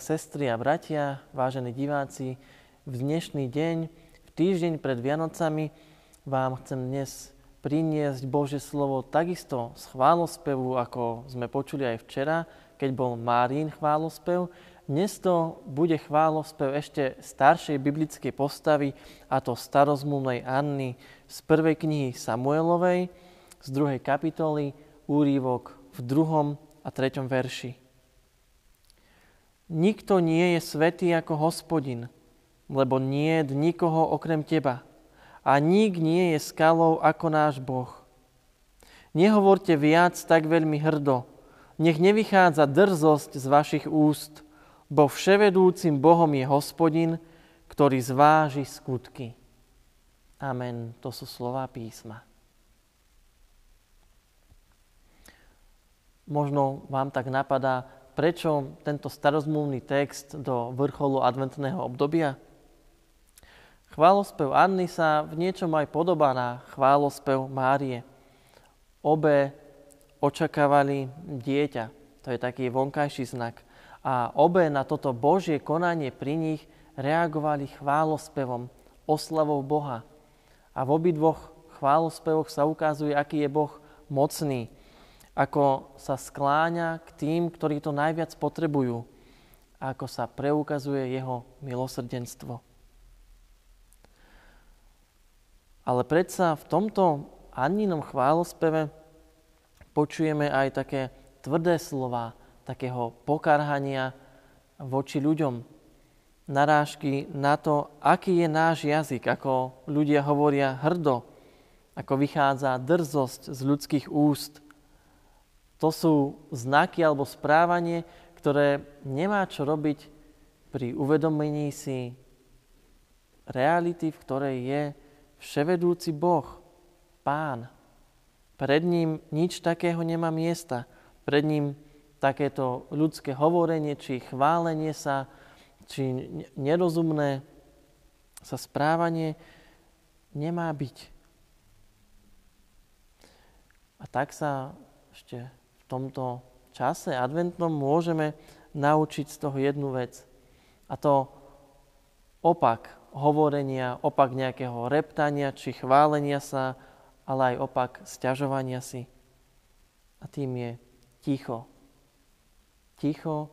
Sestry a bratia, vážení diváci, v dnešný deň, v týždeň pred Vianocami vám chcem dnes priniesť Bože slovo takisto z chválospevu, ako sme počuli aj včera, keď bol Márín chválospev. Dnes to bude chválospev ešte staršej biblickej postavy, a to starozmluvnej Anny z prvej knihy Samuelovej, z druhej kapitoly, úrívok v druhom a treťom verši. Nikto nie je svetý ako hospodin, lebo nie je nikoho okrem teba. A nik nie je skalou ako náš Boh. Nehovorte viac tak veľmi hrdo. Nech nevychádza drzosť z vašich úst, bo vševedúcim Bohom je hospodin, ktorý zváži skutky. Amen. To sú slova písma. Možno vám tak napadá, prečo tento starozmluvný text do vrcholu adventného obdobia? Chválospev Anny sa v niečom aj podobá na chválospev Márie. Obe očakávali dieťa, to je taký vonkajší znak. A obe na toto Božie konanie pri nich reagovali chválospevom, oslavou Boha. A v obidvoch chválospevoch sa ukazuje, aký je Boh mocný, ako sa skláňa k tým, ktorí to najviac potrebujú a ako sa preukazuje jeho milosrdenstvo. Ale predsa v tomto Anninom chválospeve počujeme aj také tvrdé slova, takého pokarhania voči ľuďom. Narážky na to, aký je náš jazyk, ako ľudia hovoria hrdo, ako vychádza drzosť z ľudských úst – to sú znaky alebo správanie, ktoré nemá čo robiť pri uvedomení si reality, v ktorej je vševedúci Boh, Pán. Pred ním nič takého nemá miesta. Pred ním takéto ľudské hovorenie, či chválenie sa, či nerozumné sa správanie nemá byť. A tak sa ešte tomto čase adventnom môžeme naučiť z toho jednu vec. A to opak hovorenia, opak nejakého reptania či chválenia sa, ale aj opak sťažovania si. A tým je ticho. Ticho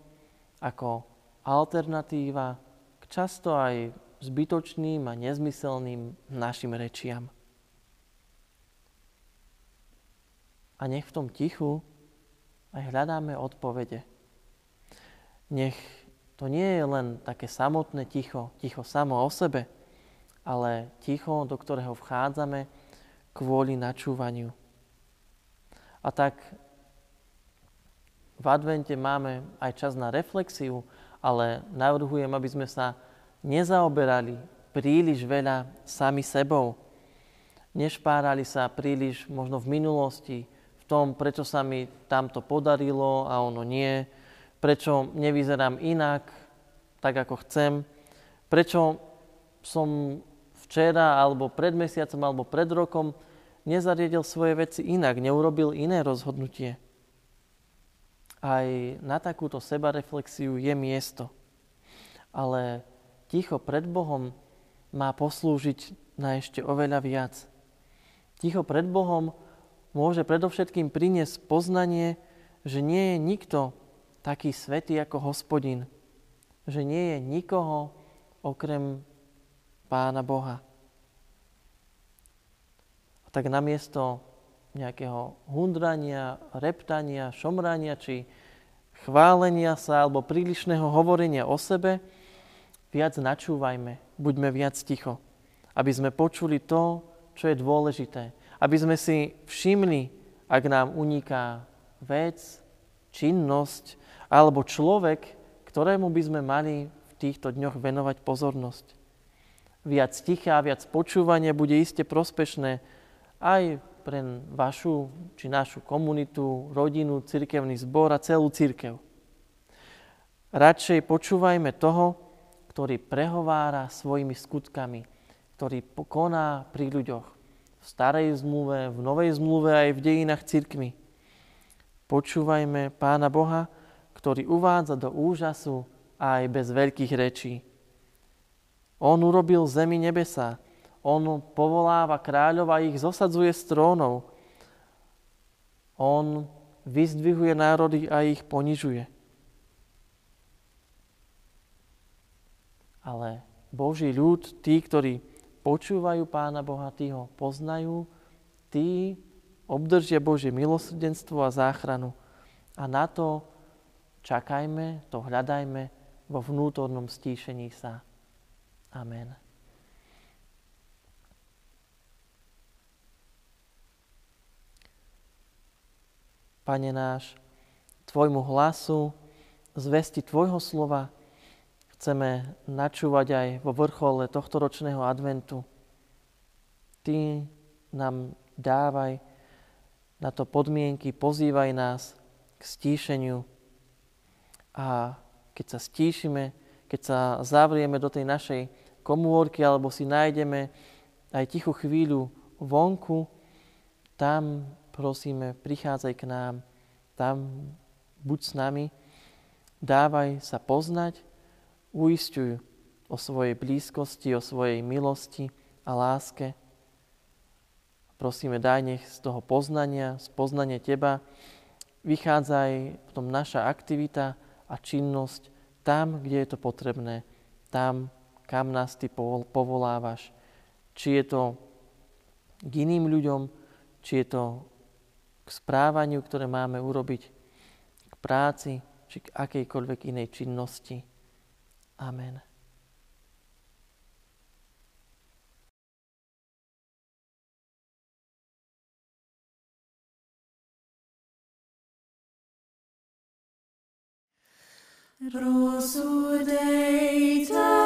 ako alternatíva k často aj zbytočným a nezmyselným našim rečiam. A nech v tom tichu aj hľadáme odpovede. Nech to nie je len také samotné ticho, ticho samo o sebe, ale ticho, do ktorého vchádzame kvôli načúvaniu. A tak v advente máme aj čas na reflexiu, ale navrhujem, aby sme sa nezaoberali príliš veľa sami sebou. Nešpárali sa príliš možno v minulosti, tom, prečo sa mi tamto podarilo a ono nie, prečo nevyzerám inak, tak ako chcem, prečo som včera alebo pred mesiacom alebo pred rokom nezariedil svoje veci inak, neurobil iné rozhodnutie. Aj na takúto sebareflexiu je miesto. Ale ticho pred Bohom má poslúžiť na ešte oveľa viac. Ticho pred Bohom môže predovšetkým priniesť poznanie, že nie je nikto taký svetý ako hospodin. Že nie je nikoho okrem Pána Boha. A tak namiesto nejakého hundrania, reptania, šomrania či chválenia sa alebo prílišného hovorenia o sebe, viac načúvajme, buďme viac ticho, aby sme počuli to, čo je dôležité, aby sme si všimli, ak nám uniká vec, činnosť alebo človek, ktorému by sme mali v týchto dňoch venovať pozornosť. Viac ticha, viac počúvania bude iste prospešné aj pre vašu či našu komunitu, rodinu, cirkevný zbor a celú cirkev. Radšej počúvajme toho, ktorý prehovára svojimi skutkami, ktorý koná pri ľuďoch starej zmluve, v novej zmluve aj v dejinách cirkmy. Počúvajme Pána Boha, ktorý uvádza do úžasu aj bez veľkých rečí. On urobil zemi nebesa. On povoláva kráľov a ich zosadzuje z trónov. On vyzdvihuje národy a ich ponižuje. Ale Boží ľud, tí, ktorí počúvajú Pána Boha, tí ho poznajú, tí obdržia Božie milosrdenstvo a záchranu. A na to čakajme, to hľadajme vo vnútornom stíšení sa. Amen. Pane náš, Tvojmu hlasu, zvesti Tvojho slova chceme načúvať aj vo vrchole tohto ročného adventu. Ty nám dávaj na to podmienky, pozývaj nás k stíšeniu. A keď sa stíšime, keď sa zavrieme do tej našej komórky alebo si nájdeme aj tichú chvíľu vonku, tam prosíme, prichádzaj k nám, tam buď s nami, dávaj sa poznať uistujú o svojej blízkosti, o svojej milosti a láske. Prosíme, daj nech z toho poznania, z poznania Teba, vychádza aj potom naša aktivita a činnosť tam, kde je to potrebné, tam, kam nás Ty povolávaš. Či je to k iným ľuďom, či je to k správaniu, ktoré máme urobiť, k práci, či k akejkoľvek inej činnosti. Amen. Rosu deita.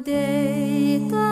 day